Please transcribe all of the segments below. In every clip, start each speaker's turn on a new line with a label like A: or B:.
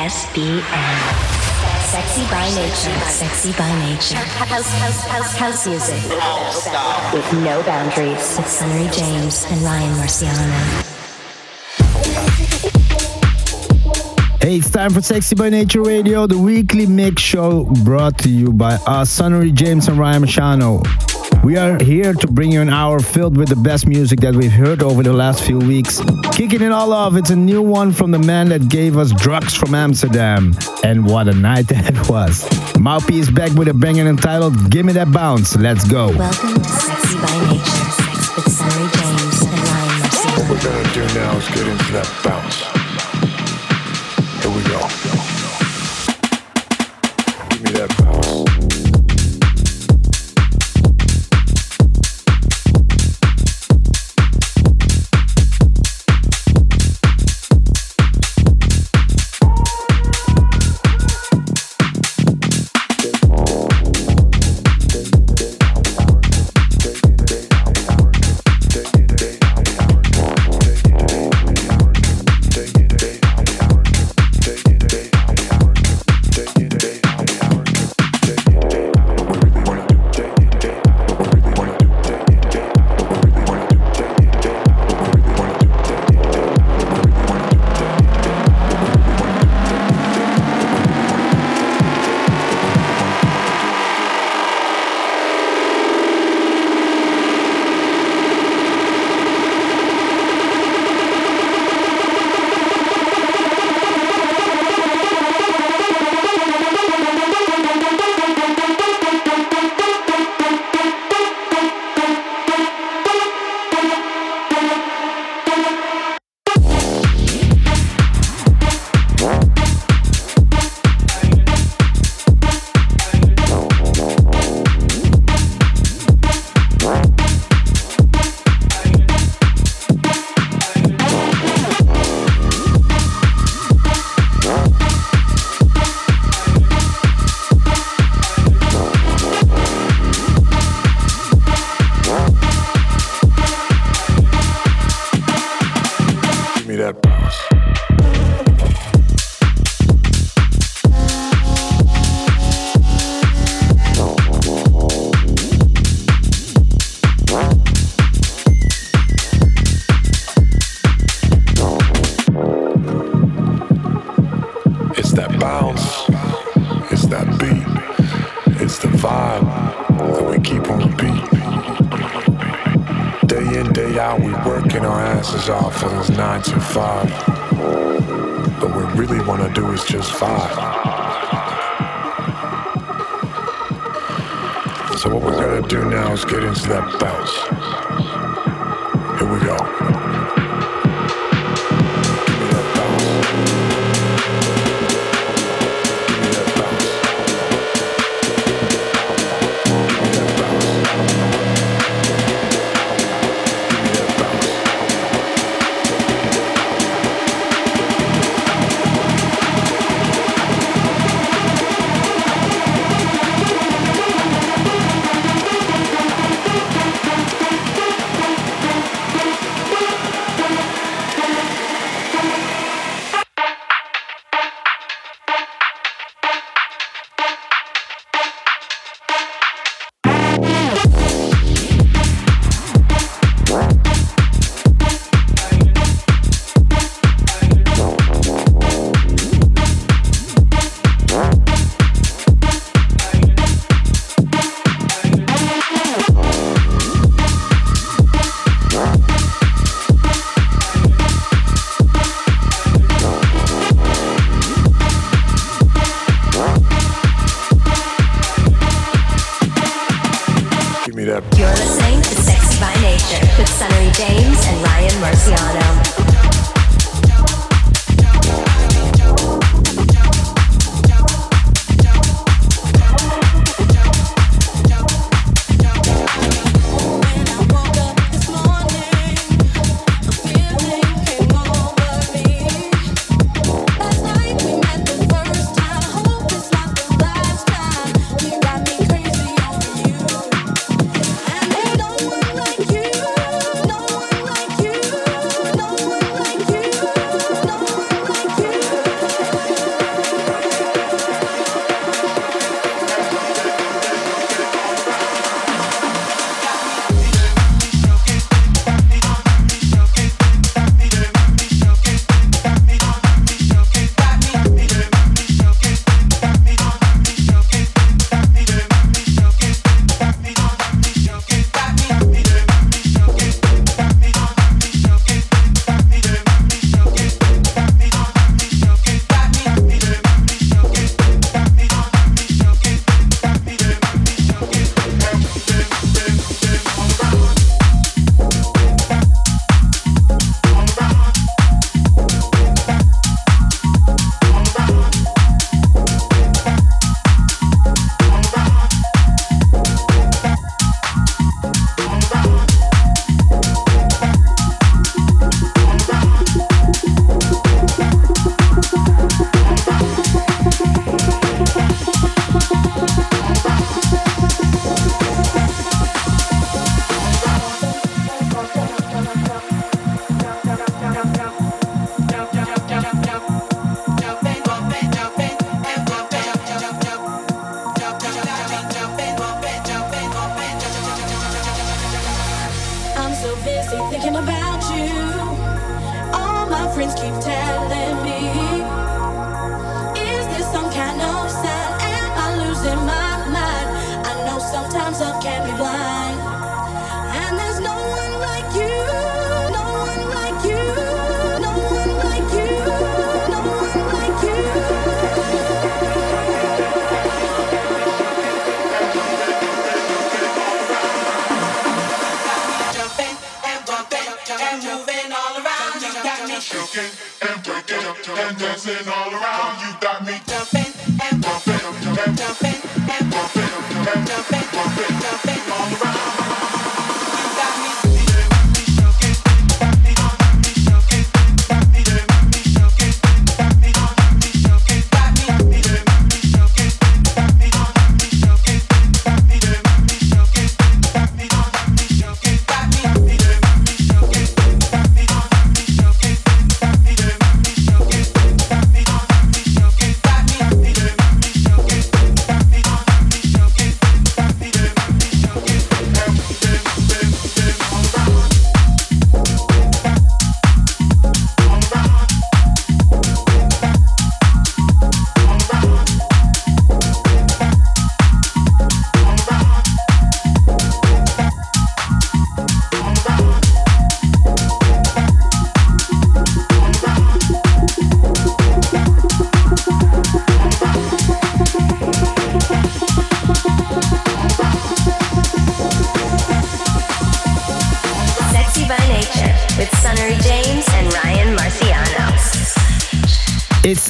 A: SBN. Sexy by nature. Sexy by nature. House, house, house, house music. With no boundaries. With Sunnery James and Ryan Marciano.
B: Hey, it's time for Sexy by Nature Radio, the weekly mix show brought to you by us, Sunnery James and Ryan Marciano. We are here to bring you an hour filled with the best music that we've heard over the last few weeks. Kicking it all off, it's a new one from the man that gave us drugs from Amsterdam. And what a night that was. Mau-P is back with a banger entitled Gimme That Bounce. Let's go.
A: Welcome to Sexy by Nature. Sex with Sunnery James and Ryan Marciano.
C: What we're gonna do now is get into that bounce.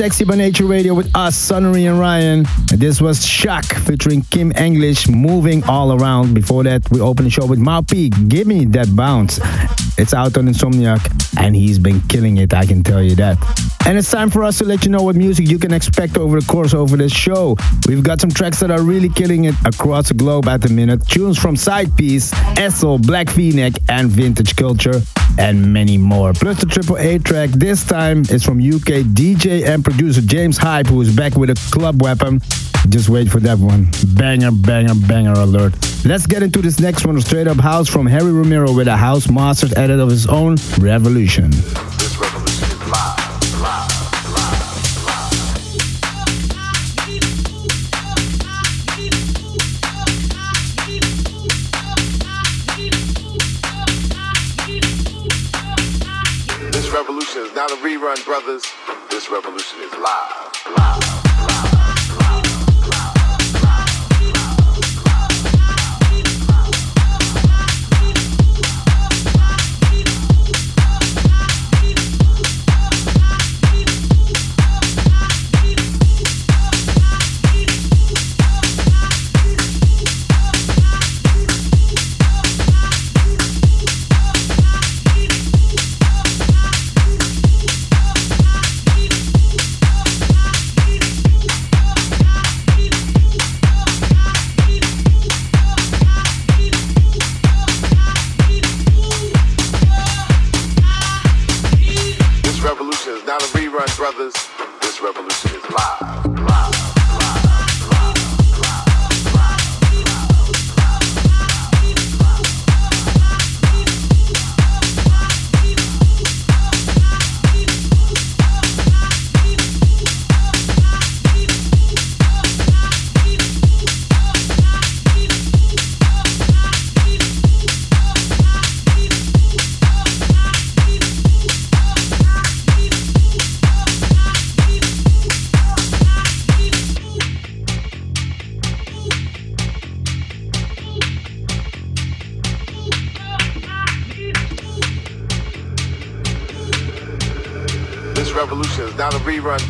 B: Sexy by Nature Radio with us, Sunnery and Ryan. This was Shock featuring Kim English, moving all around. Before that, we opened the show with Mau-P, Give Me That Bounce. It's out on Insomniac, and he's been killing it, I can tell you that. And it's time for us to let you know what music you can expect over the course over this show. We've got some tracks that are really killing it across the globe at the minute. Tunes from Side Piece, Essel, Black V-Neck, and Vintage Culture and many more. Plus the Triple A track this time is from UK DJ and producer James Hype, who is back with a club weapon. Just wait for that one. Banger, banger, banger alert. Let's get into this next one, straight up house from Harry Romero with a house mastered edit of his own, Revolution.
D: Rerun, brothers. This revolution is live. live.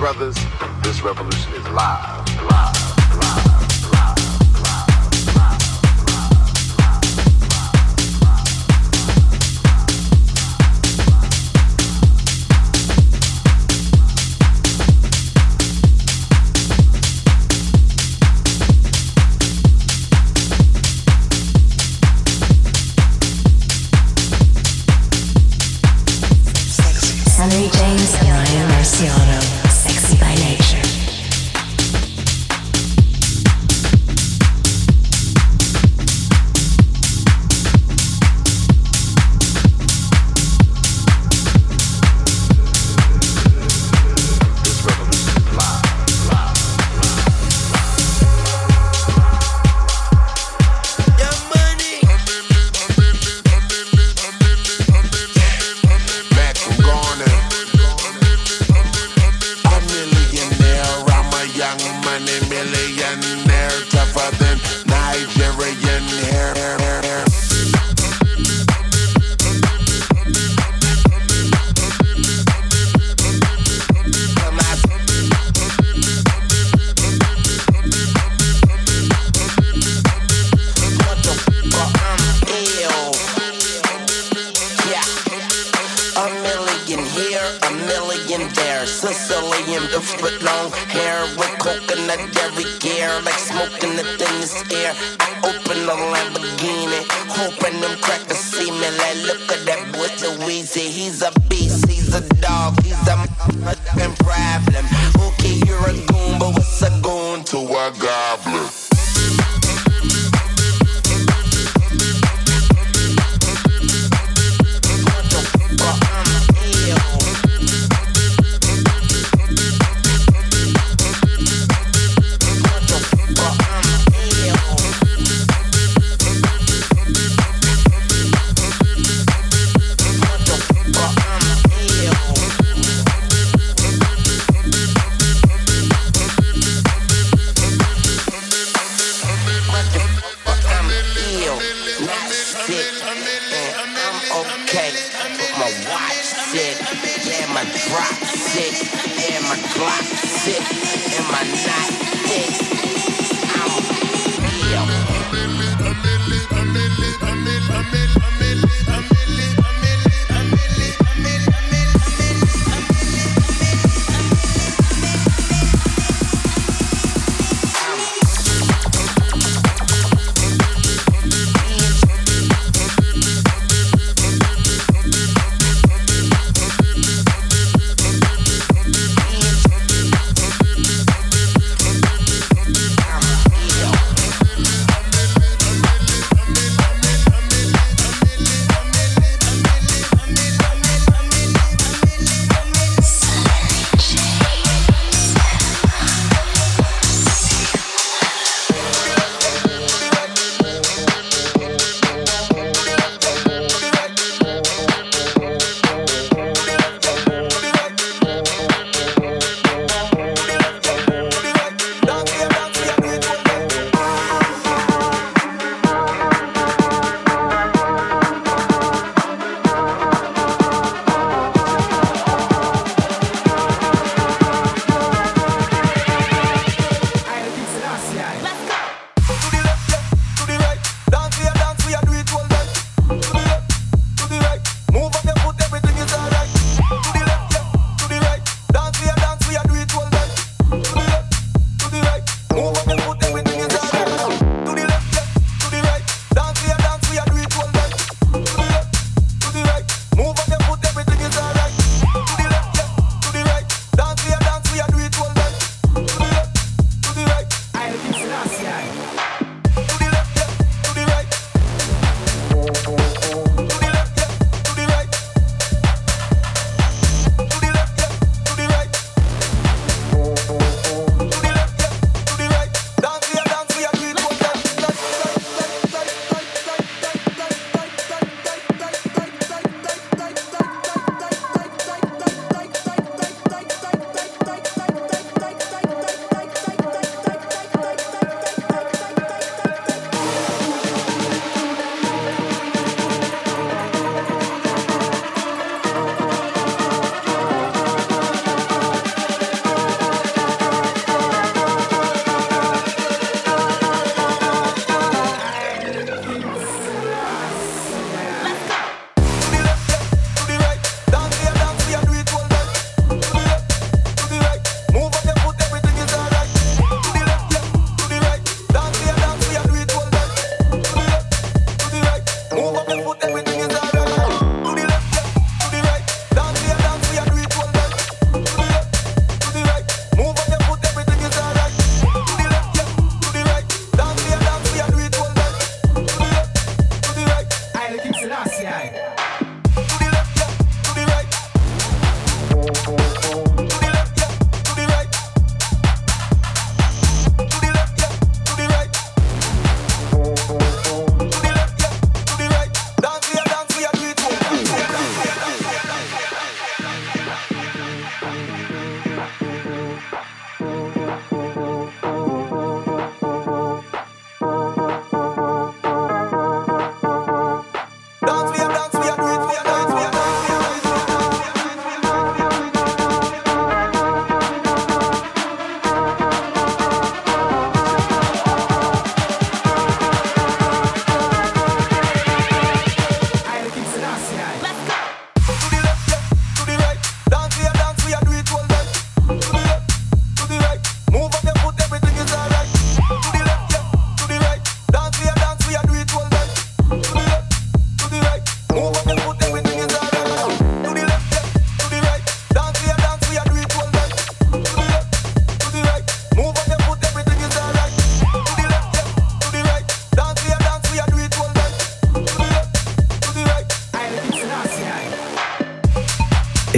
D: Brothers,
E: block sit in my night.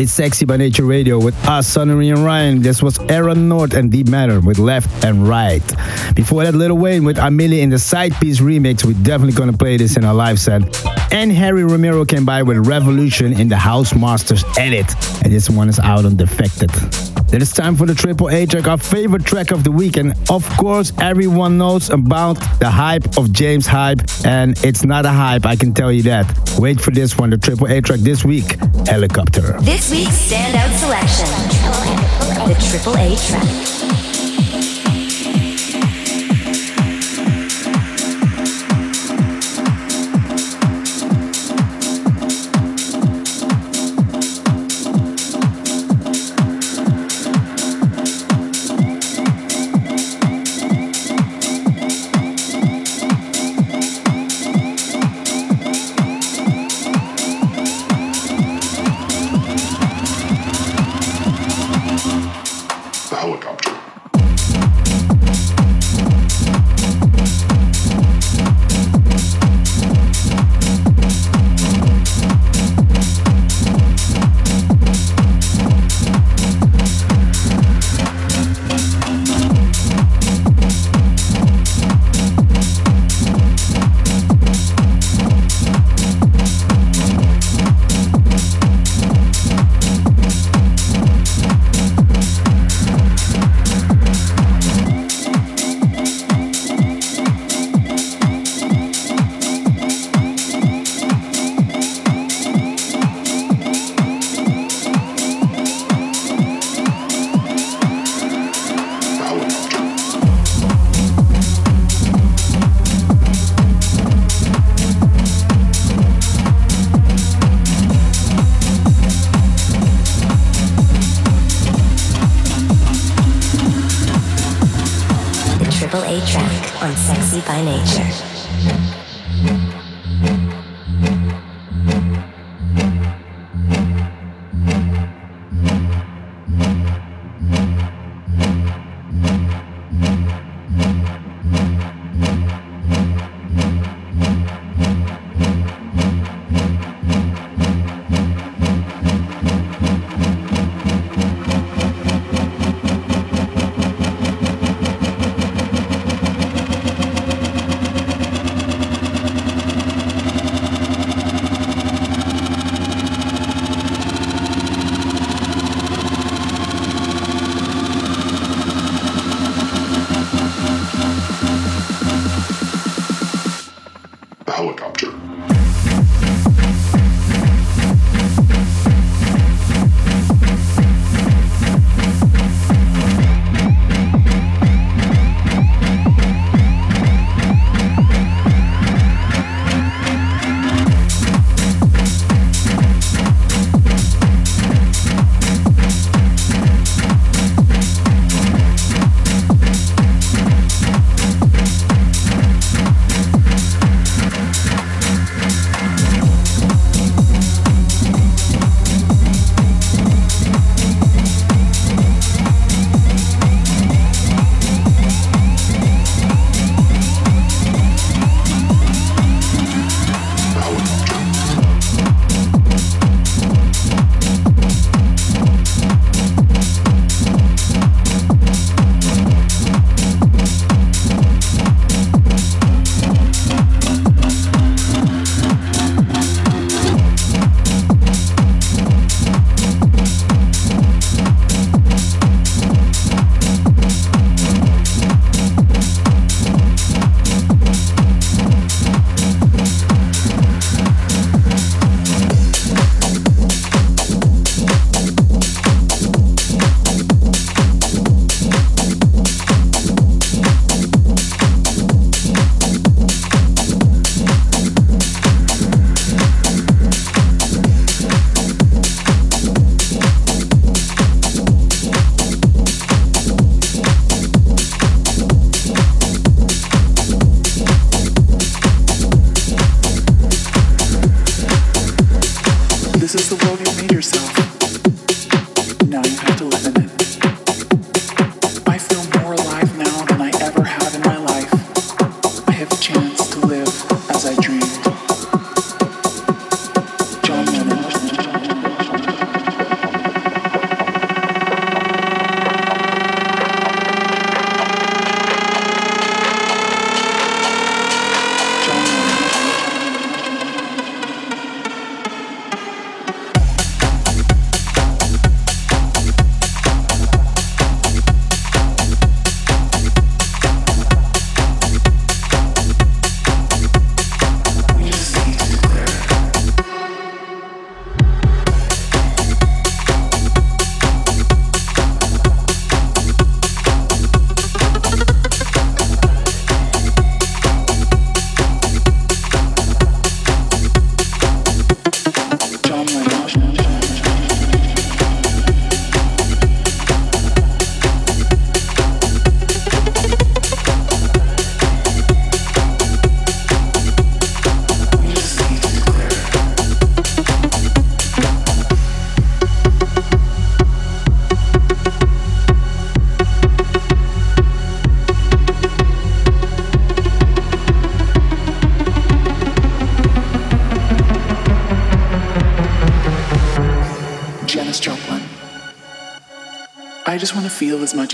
B: It's Sexy by Nature Radio with us, Sonny and Ryan. This was Aaron North and Deep Matter with Left and Right. Before that, Lil Wayne with Amelia in the Side Piece remix. We're definitely gonna play this in our live set. And Harry Romero came by with Revolution in the House Masters edit. And this one is out on Defected. Then it's time for the Triple A track, our favorite track of the week. And of course, everyone knows about the hype of James Hype. And it's not a hype, I can tell you that. Wait for this one, the Triple A track this week Helicopter.
F: This week's standout selection the Triple A track.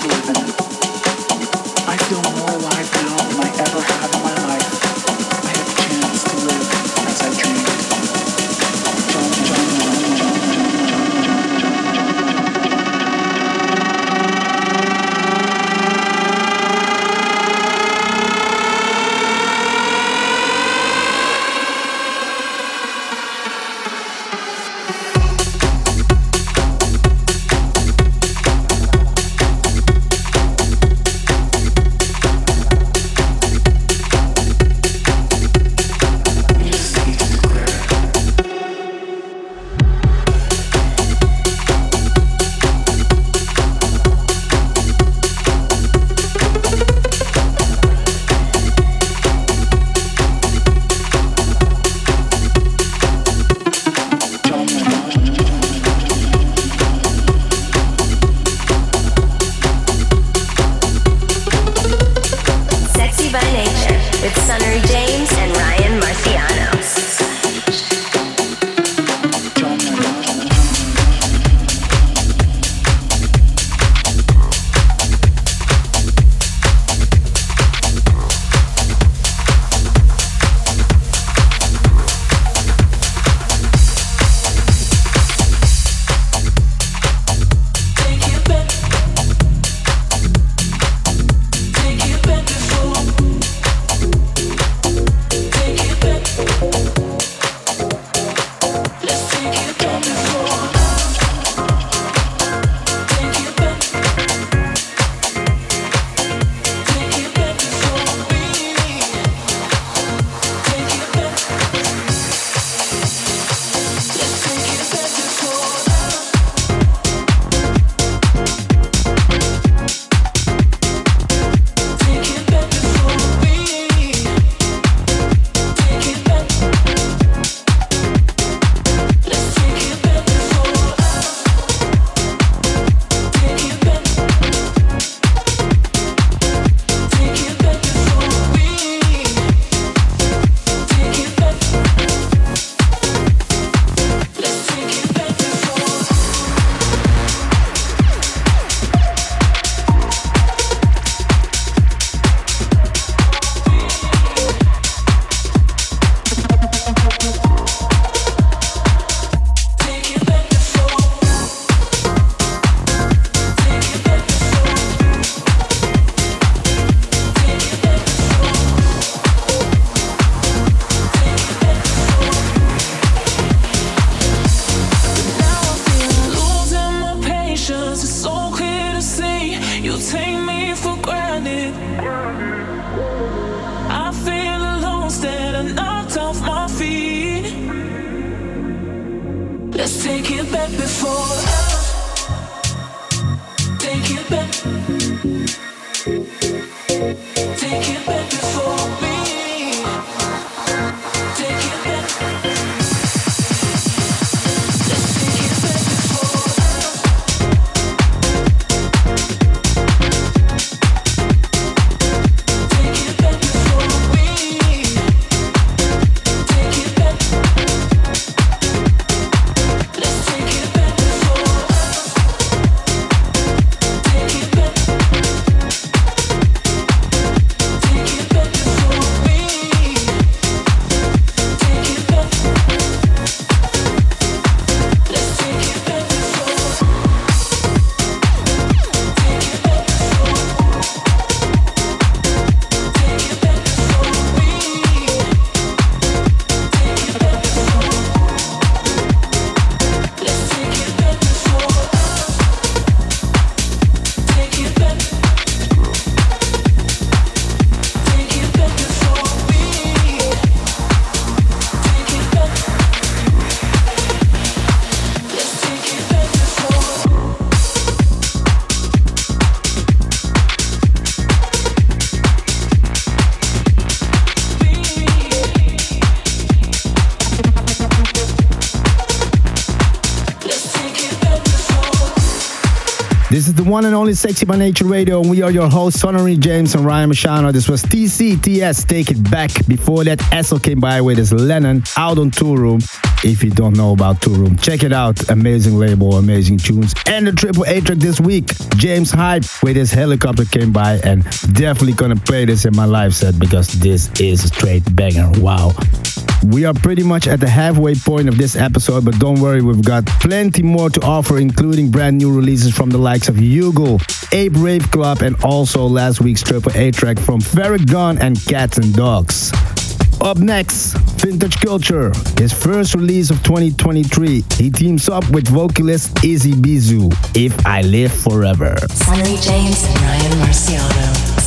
G: Thank you.
B: One and only Sexy by Nature Radio, and we are your hosts, Sunnery James and Ryan Marciano. This was TCTS, Take It Back. Before that, Essel came by with his Lennon out on Toolroom. If you don't know about Toolroom, check it out. Amazing label, amazing tunes. And the Triple A track this week, James Hype with his helicopter came by, and definitely gonna play this in my live set because this is a straight banger. Wow. We are pretty much at the halfway point of this episode, but don't worry, we've got plenty more to offer, including brand new releases from the likes of Hugo, Ape Rave Club, and also last week's Triple A track from Farragon and Cats and Dogs. Up next, Vintage Culture, his first release of 2023. He teams up with vocalist Izzy Bizu, If I Live Forever.
H: Sunnery James and Ryan Marciano.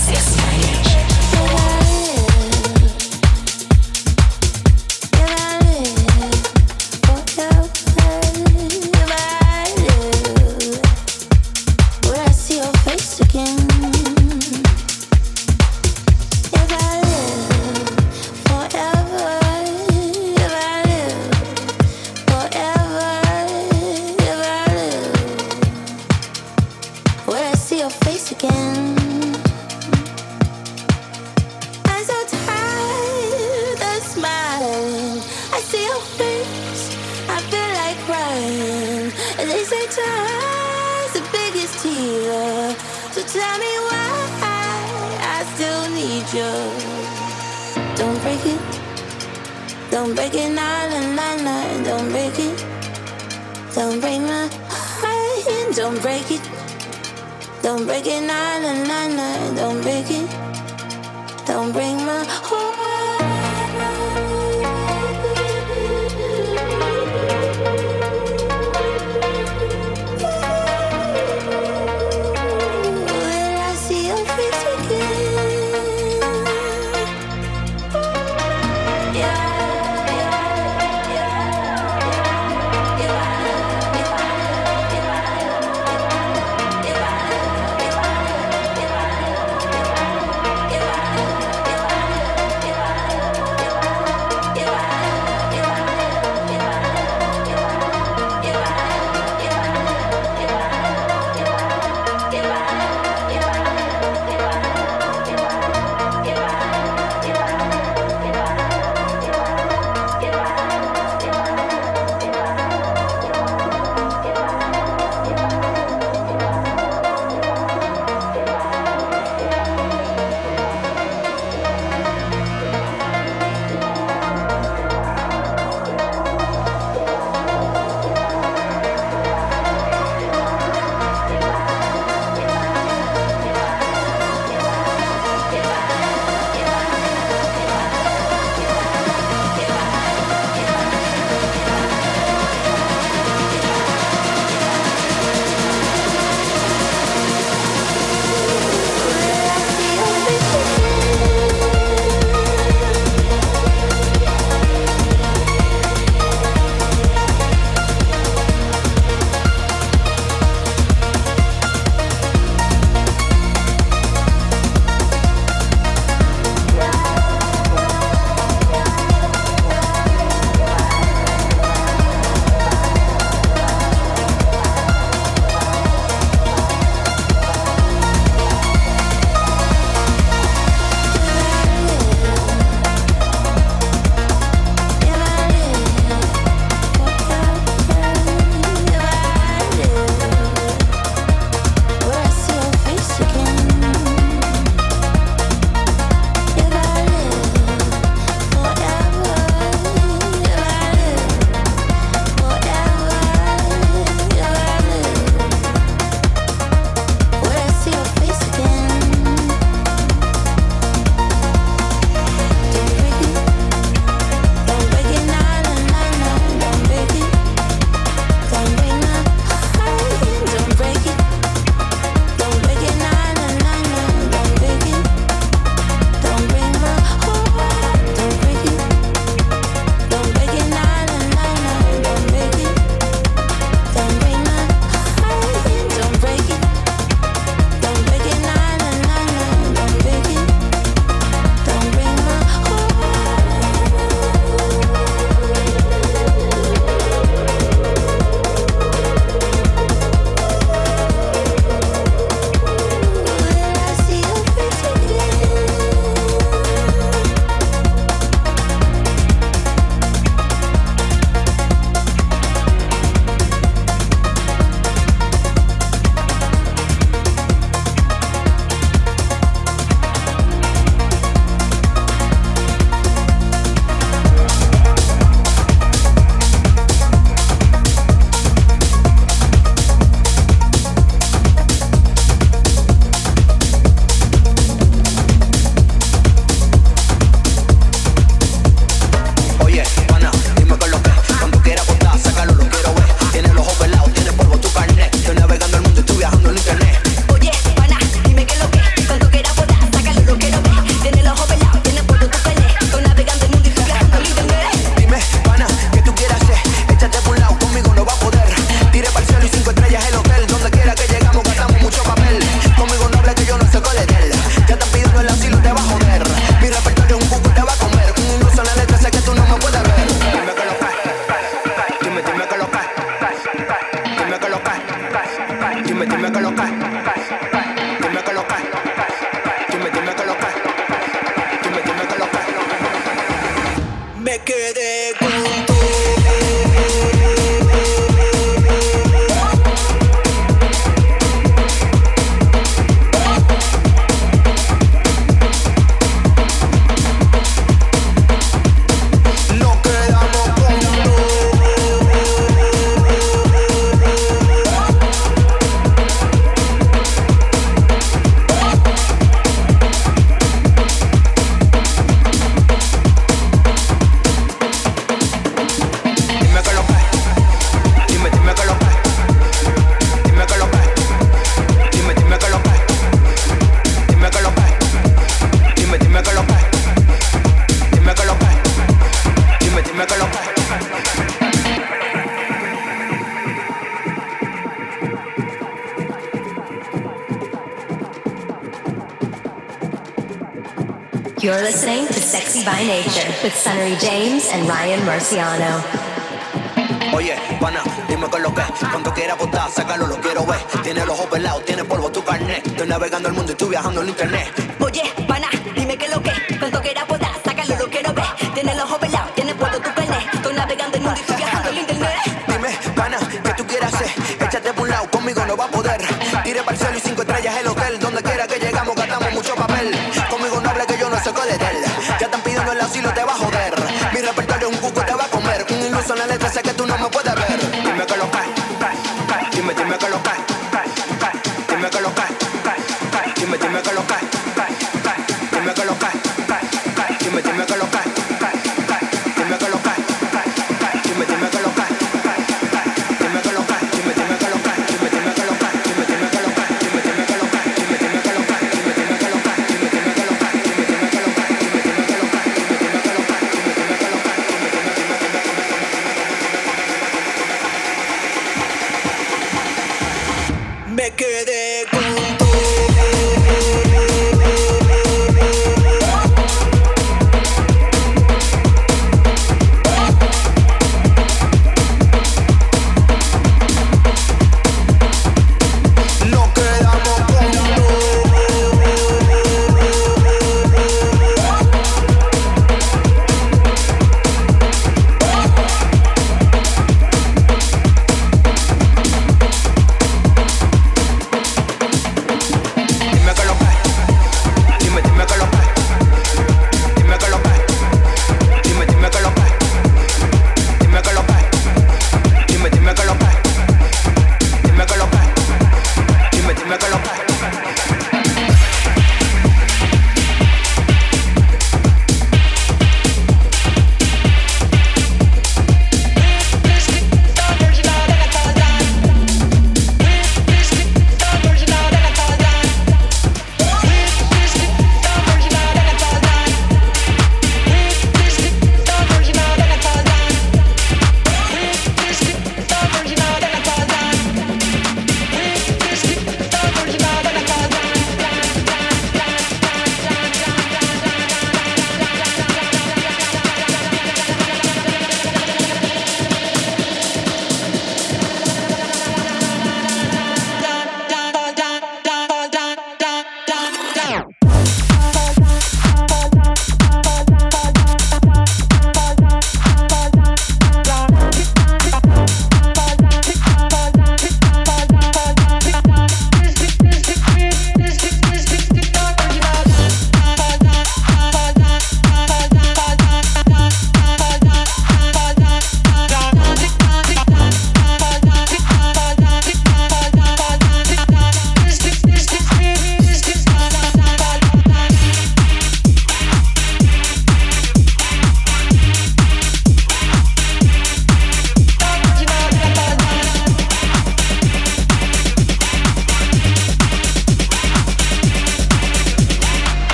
H: With Sunnery James and Ryan Marciano.
I: Oye, pana, dime con lo que Cuando quiera apostar, sácalo, lo quiero ver. Tiene los ojos pelados, tiene polvo tu carnet. Estoy navegando el mundo y estoy viajando en internet.
J: Oye, pana, dime que lo que Cuando quiera apostar, sácalo, lo quiero ver. Tiene los ojos pelados, tiene polvo tu carnet. Estoy navegando el mundo y estoy viajando en internet.
I: Dime, pana, ¿qué tú quieras hacer? Échate por un lado, conmigo no va a poder. Tire para el cielo y cinco estrellas el 달라져서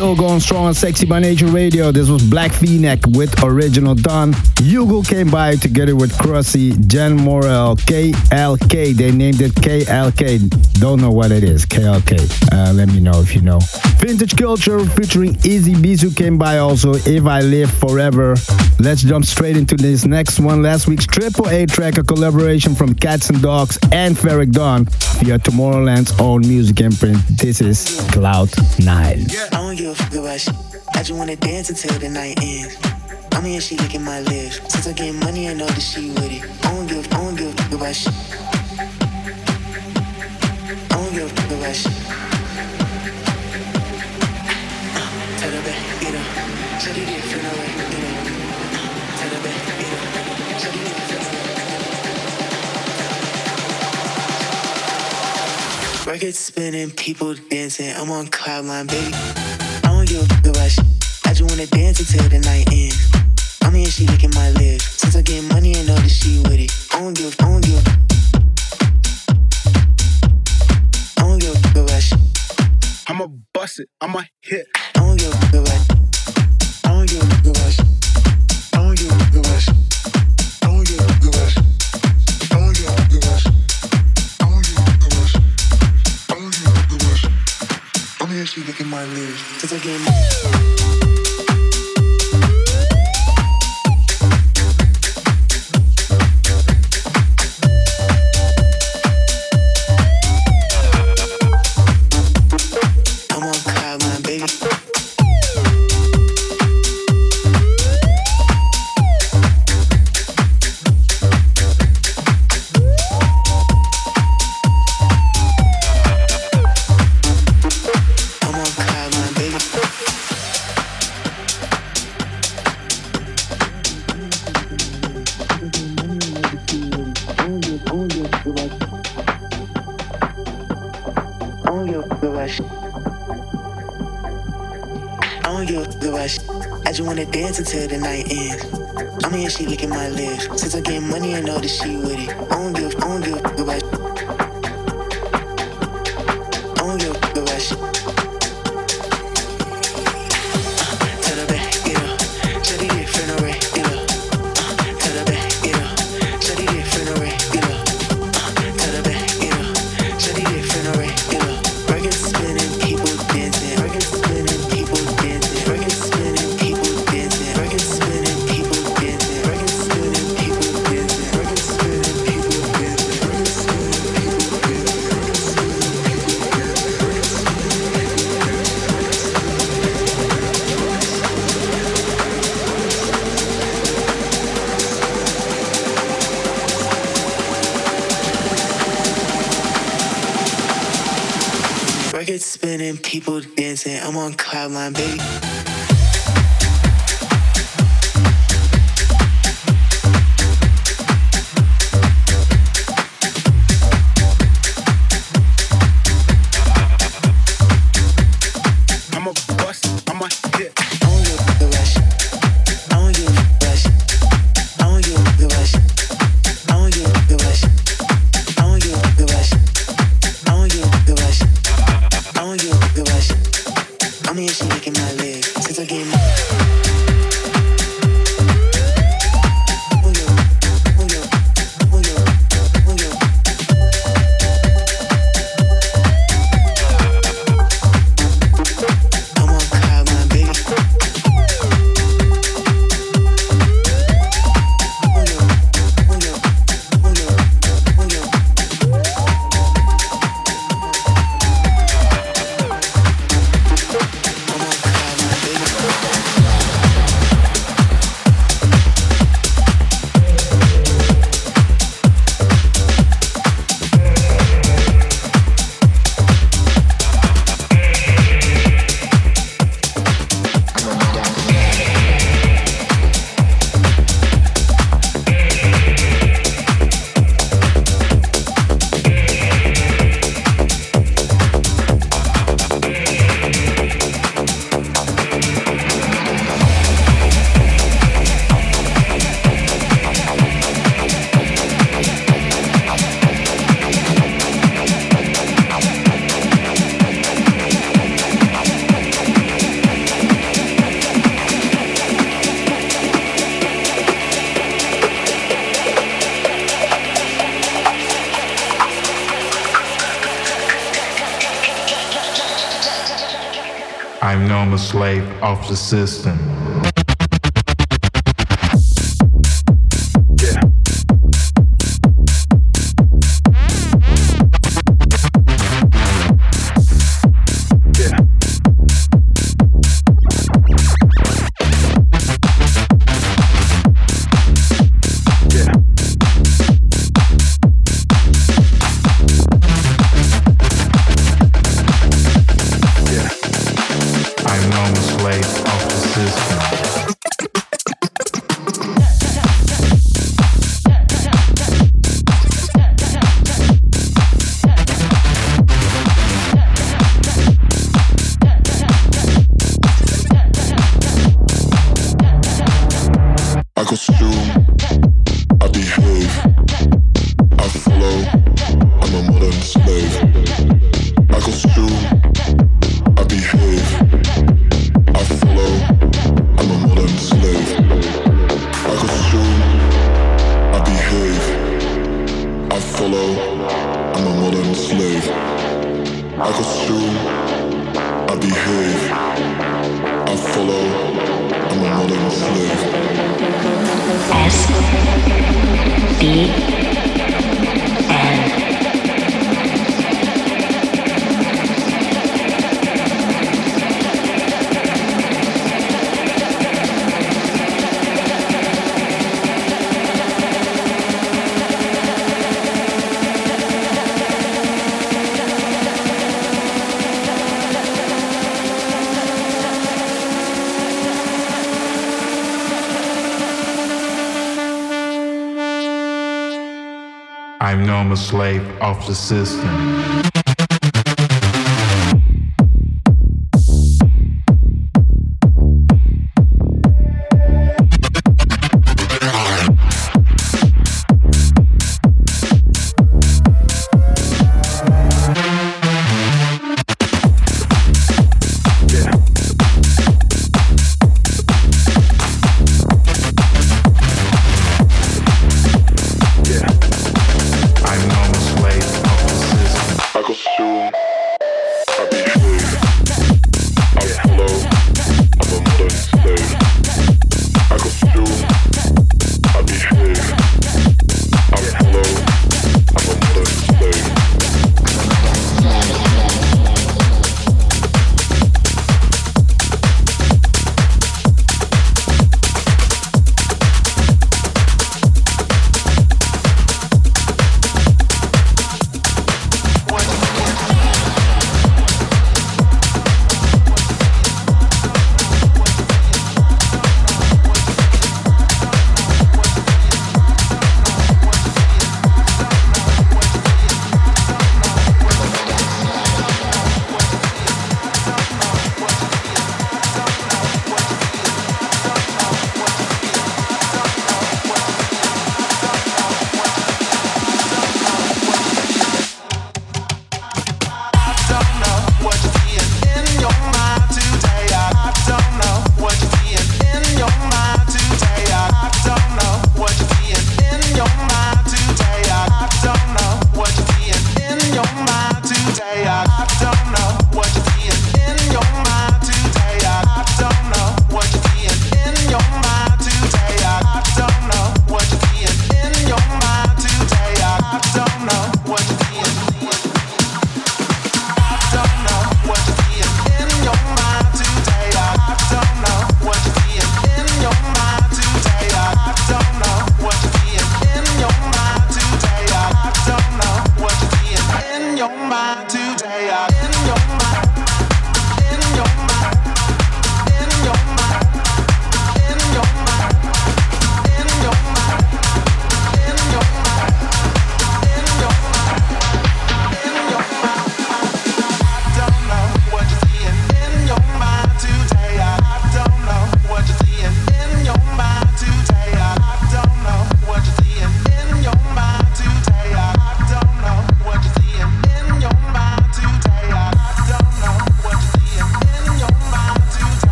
B: still going strong on Sexy by Nature Radio. This was Black V-Neck with Original Dawn. Hugo came by together with Crossy, Jen Morel, KLK. They named it KLK. Don't know what it is. KLK. Uh, let me know if you know. Vintage Culture featuring Easy Bizu came by also. If I Live Forever. Let's jump straight into this next one. Last week's Triple A track, a collaboration from Cats and Dogs and Ferreck Dawn via Tomorrowland's own music imprint. This is Cloud 9.
K: Yeah don't give a fuck about shit. I just wanna dance until the night ends. I'm here, she licking my lips. Since I get money, I know that she with it. I don't give, I don't give a fuck about shit. I don't give a fuck about shit. Tell her back, get up. Shut it in, feel no way, get up. Tell her back, get up. Shut it in, feel no way. Records spinning, people dancing. I'm on cloud nine, baby fuck. I just wanna dance until the night ends. I'm here, she licking my lips. Since I get money, I know that she with it. I don't give, I don't give. I don't give a fuck about shit.
L: I'ma bust it, I'ma hit.
K: I don't give fuck about. I don't give fuck my lips. Since I get until she licking my lips. Since I get money, I know that she with it.
M: The system. Slave of the system.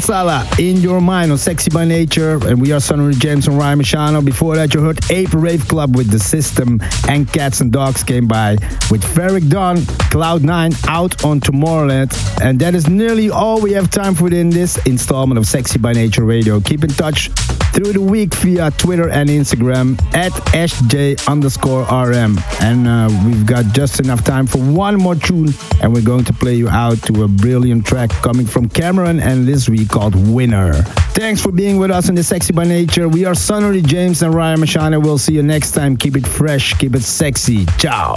B: Sala, In Your Mind on Sexy by Nature. And we are Sunnery James and Ryan Marciano. Before that, you heard Ape Rave Club with The System and Cats and Dogs came by with Ferreck Dawn, Cloud9 out on Tomorrowland. And that is nearly all we have time for in this installment of Sexy by Nature Radio. Keep in touch through the week via Twitter and Instagram at SJ underscore RM. And uh, we've got just enough time for one more tune, and we're going to play you out to a brilliant track coming from Cameron and this week called Winner. Thanks for being with us in the Sexy by Nature. We are Sunnery James and Ryan Marciano. We'll see you next time. Keep it fresh, keep it sexy. Ciao.